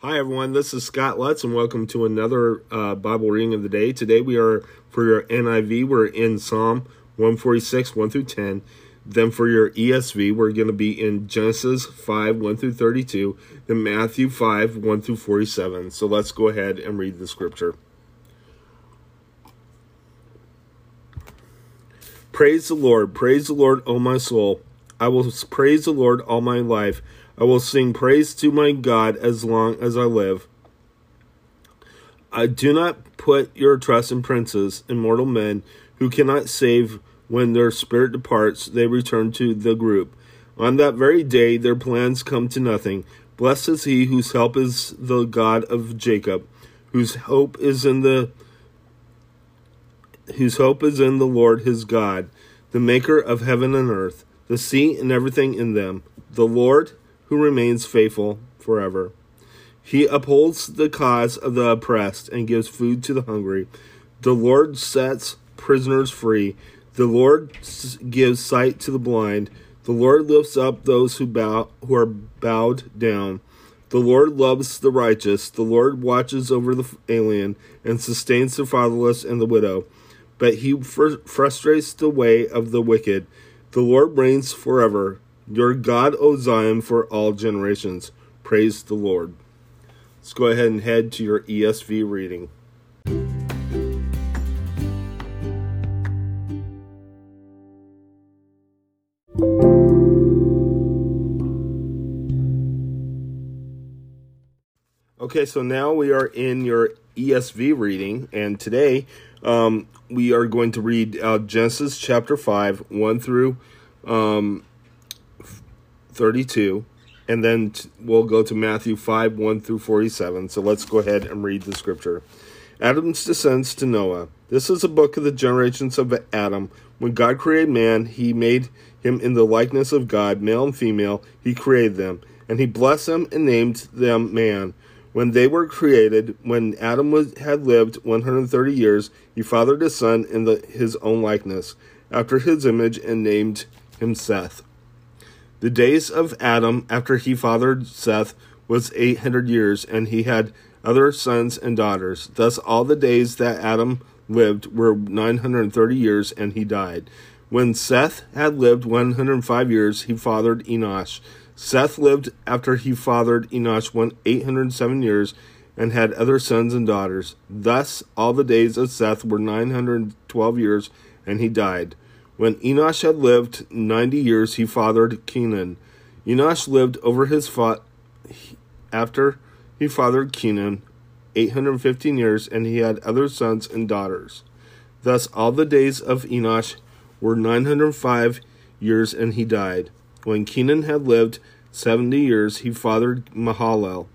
Hi, everyone. This is Scott Lutz, and welcome to another uh, Bible reading of the day. Today, we are for your NIV, we're in Psalm 146, 1 through 10. Then, for your ESV, we're going to be in Genesis 5, 1 through 32, then Matthew 5, 1 through 47. So, let's go ahead and read the scripture. Praise the Lord. Praise the Lord, O my soul. I will praise the Lord all my life. I will sing praise to my God as long as I live. I do not put your trust in princes and mortal men who cannot save when their spirit departs, they return to the group. On that very day, their plans come to nothing. Blessed is he whose help is the God of Jacob, whose hope is in the whose hope is in the Lord his God, the maker of heaven and earth, the sea and everything in them. The Lord who remains faithful forever. He upholds the cause of the oppressed and gives food to the hungry. The Lord sets prisoners free. The Lord gives sight to the blind. The Lord lifts up those who bow who are bowed down. The Lord loves the righteous. The Lord watches over the alien and sustains the fatherless and the widow. But he fr- frustrates the way of the wicked. The Lord reigns forever. Your God, O Zion, for all generations. Praise the Lord. Let's go ahead and head to your ESV reading. Okay, so now we are in your ESV reading, and today um, we are going to read uh, Genesis chapter 5, 1 through um, 32, and then we'll go to Matthew 5 1 through 47. So let's go ahead and read the scripture. Adam's descends to Noah. This is a book of the generations of Adam. When God created man, he made him in the likeness of God, male and female, he created them, and he blessed them and named them man. When they were created, when Adam was, had lived 130 years, he fathered a son in the, his own likeness, after his image, and named him Seth. The days of Adam after he fathered Seth was eight hundred years, and he had other sons and daughters. Thus all the days that Adam lived were nine hundred and thirty years, and he died. When Seth had lived one hundred and five years, he fathered Enosh. Seth lived after he fathered Enosh one eight hundred and seven years, and had other sons and daughters. Thus all the days of Seth were nine hundred and twelve years, and he died. When Enosh had lived ninety years, he fathered Kenan. Enosh lived over his fa- after he fathered Kenan eight hundred and fifteen years, and he had other sons and daughters. Thus all the days of Enosh were nine hundred and five years, and he died. When Kenan had lived seventy years, he fathered Mahalalel.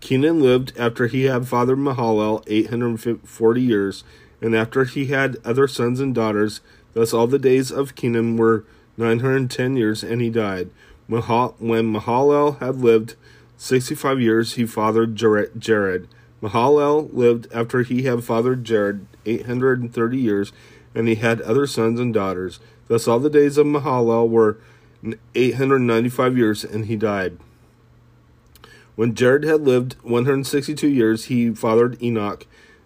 Kenan lived after he had fathered Mahalalel eight hundred and forty years, and after he had other sons and daughters. Thus all the days of Kenan were nine hundred and ten years, and he died. When Mahalalel had lived sixty five years, he fathered Jared. Mahalalel lived after he had fathered Jared eight hundred and thirty years, and he had other sons and daughters. Thus all the days of Mahalalel were eight hundred and ninety five years, and he died. When Jared had lived one hundred and sixty two years, he fathered Enoch.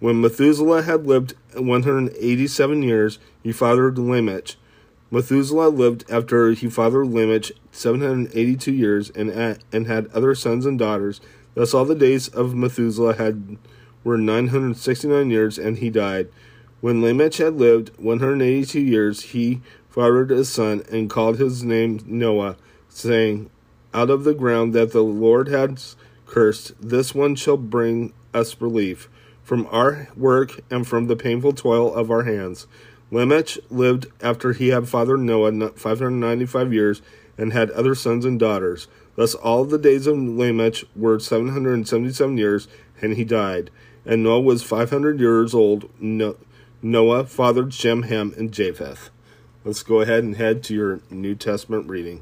When Methuselah had lived 187 years, he fathered Lamech. Methuselah lived after he fathered Lamech 782 years and, and had other sons and daughters. Thus all the days of Methuselah had were 969 years, and he died. When Lamech had lived 182 years, he fathered a son and called his name Noah, saying, Out of the ground that the Lord had cursed, this one shall bring us relief from our work and from the painful toil of our hands. Lamech lived after he had fathered Noah 595 years and had other sons and daughters. Thus all the days of Lamech were 777 years, and he died. And Noah was 500 years old. Noah fathered Shem, Ham, and Japheth. Let's go ahead and head to your New Testament reading.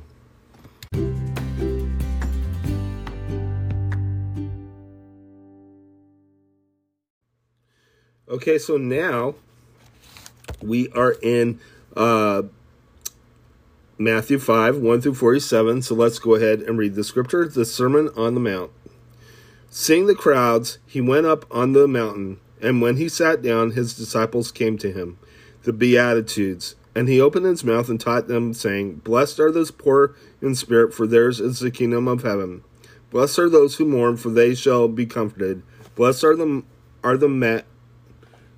Okay, so now we are in uh, Matthew 5, 1 through 47. So let's go ahead and read the scripture, the Sermon on the Mount. Seeing the crowds, he went up on the mountain, and when he sat down, his disciples came to him, the Beatitudes. And he opened his mouth and taught them, saying, Blessed are those poor in spirit, for theirs is the kingdom of heaven. Blessed are those who mourn, for they shall be comforted. Blessed are the, are the, ma-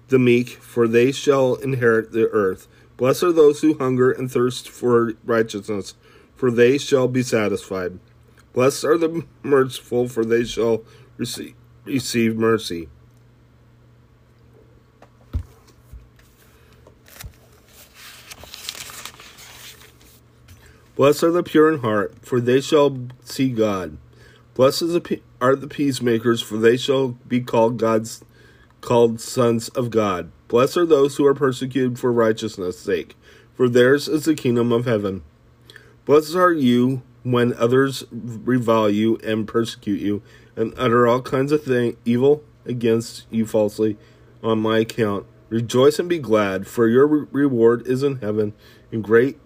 the meek, for they shall inherit the earth. Blessed are those who hunger and thirst for righteousness, for they shall be satisfied. Blessed are the merciful, for they shall receive, receive mercy. Blessed are the pure in heart, for they shall see God. Blessed are the peacemakers, for they shall be called God's called sons of God. Blessed are those who are persecuted for righteousness' sake, for theirs is the kingdom of heaven. Blessed are you when others revile you and persecute you, and utter all kinds of thing, evil against you falsely on my account. Rejoice and be glad, for your re- reward is in heaven, and great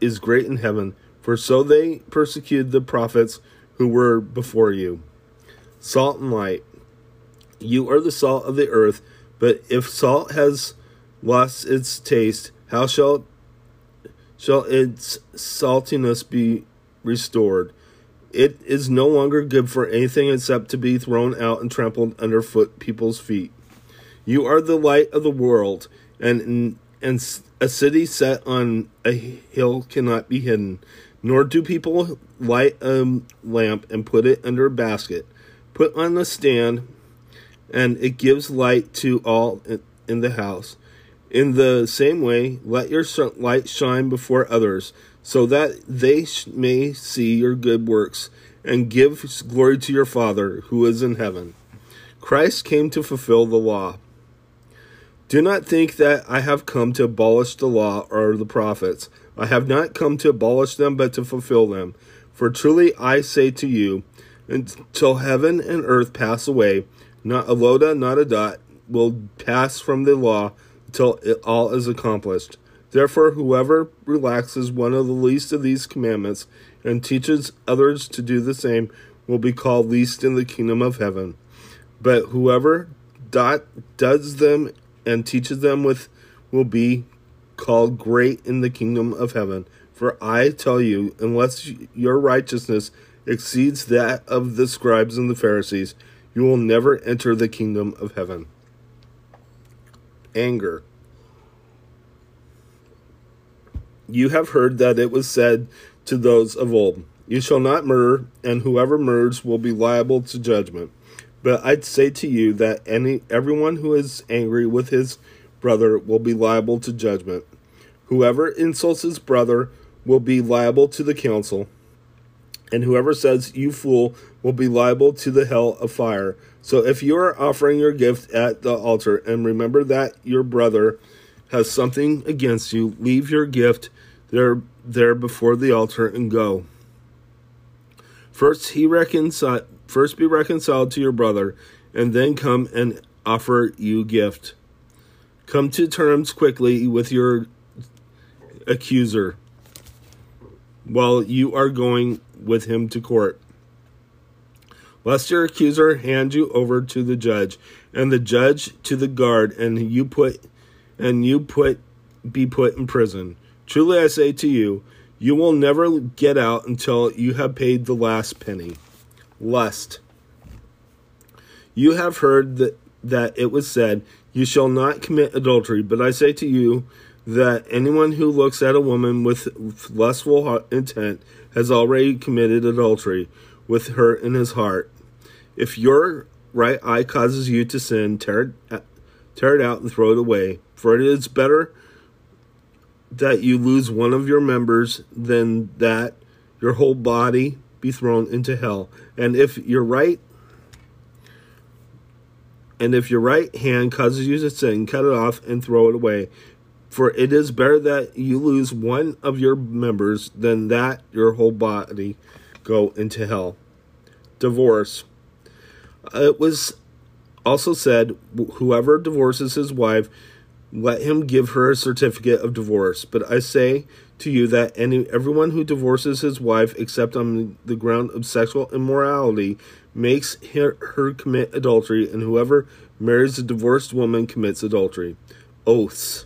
is great in heaven. For so they persecuted the prophets who were before you. Salt and light. You are the salt of the earth. But if salt has lost its taste, how shall shall its saltiness be restored? It is no longer good for anything except to be thrown out and trampled underfoot people's feet. You are the light of the world, and and a city set on a hill cannot be hidden. Nor do people light a lamp and put it under a basket. Put on a stand and it gives light to all in the house. In the same way, let your light shine before others, so that they may see your good works and give glory to your Father who is in heaven. Christ came to fulfill the law. Do not think that I have come to abolish the law or the prophets. I have not come to abolish them, but to fulfill them. For truly I say to you, until heaven and earth pass away, not a iota, not a dot, will pass from the law until it all is accomplished. Therefore, whoever relaxes one of the least of these commandments and teaches others to do the same will be called least in the kingdom of heaven. But whoever dot does them and teaches them with will be called great in the kingdom of heaven. For I tell you, unless your righteousness exceeds that of the scribes and the Pharisees, you will never enter the kingdom of heaven. Anger. You have heard that it was said to those of old, You shall not murder, and whoever murders will be liable to judgment. But I'd say to you that any everyone who is angry with his brother will be liable to judgment. Whoever insults his brother will be liable to the council and whoever says you fool will be liable to the hell of fire. So if you are offering your gift at the altar and remember that your brother has something against you, leave your gift there there before the altar and go. First he reconcile first be reconciled to your brother, and then come and offer you gift. Come to terms quickly with your accuser while you are going with him to court. Lest your accuser hand you over to the judge, and the judge to the guard, and you put and you put be put in prison. Truly I say to you, you will never get out until you have paid the last penny. Lust. You have heard that, that it was said, You shall not commit adultery, but I say to you that anyone who looks at a woman with lustful intent has already committed adultery with her in his heart. If your right eye causes you to sin, tear it, tear it out and throw it away. For it is better that you lose one of your members than that your whole body be thrown into hell. And if your right and if your right hand causes you to sin, cut it off and throw it away. For it is better that you lose one of your members than that your whole body go into hell. Divorce. Uh, it was also said, Whoever divorces his wife, let him give her a certificate of divorce. But I say to you that any everyone who divorces his wife, except on the ground of sexual immorality, makes her, her commit adultery, and whoever marries a divorced woman commits adultery. Oaths.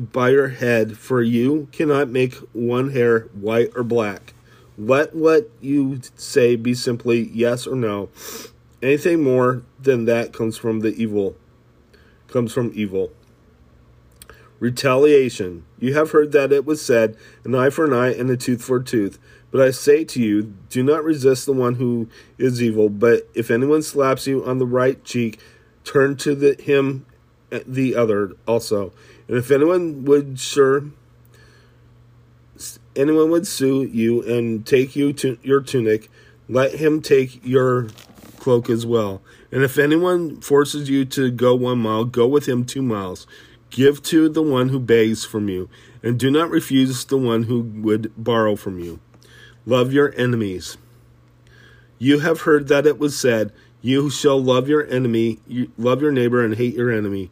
by your head, for you cannot make one hair white or black. Let what you say be simply yes or no. Anything more than that comes from the evil. Comes from evil. Retaliation. You have heard that it was said, an eye for an eye and a tooth for a tooth. But I say to you, do not resist the one who is evil. But if anyone slaps you on the right cheek, turn to the, him the other also. And if anyone would sure anyone would sue you and take you to your tunic, let him take your cloak as well. And if anyone forces you to go one mile, go with him two miles. Give to the one who begs from you, and do not refuse the one who would borrow from you. Love your enemies. You have heard that it was said, You shall love your enemy, love your neighbor, and hate your enemy.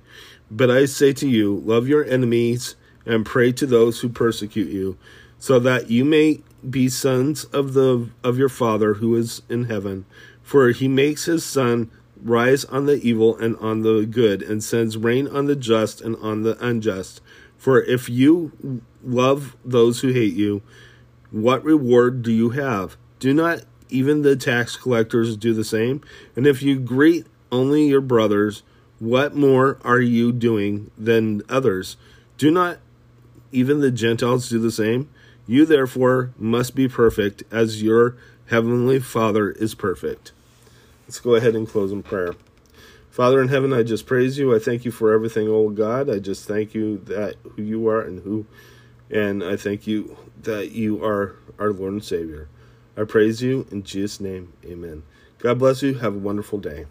But I say to you, love your enemies and pray to those who persecute you, so that you may be sons of the of your Father who is in heaven. For he makes his sun rise on the evil and on the good, and sends rain on the just and on the unjust. For if you love those who hate you, what reward do you have? Do not even the tax collectors do the same? And if you greet only your brothers, what more are you doing than others? Do not even the Gentiles do the same? You therefore must be perfect as your heavenly Father is perfect. Let's go ahead and close in prayer. Father in heaven, I just praise you. I thank you for everything, oh God. I just thank you that who you are and who and I thank you that you are our Lord and Savior. I praise you in Jesus' name. Amen. God bless you. Have a wonderful day.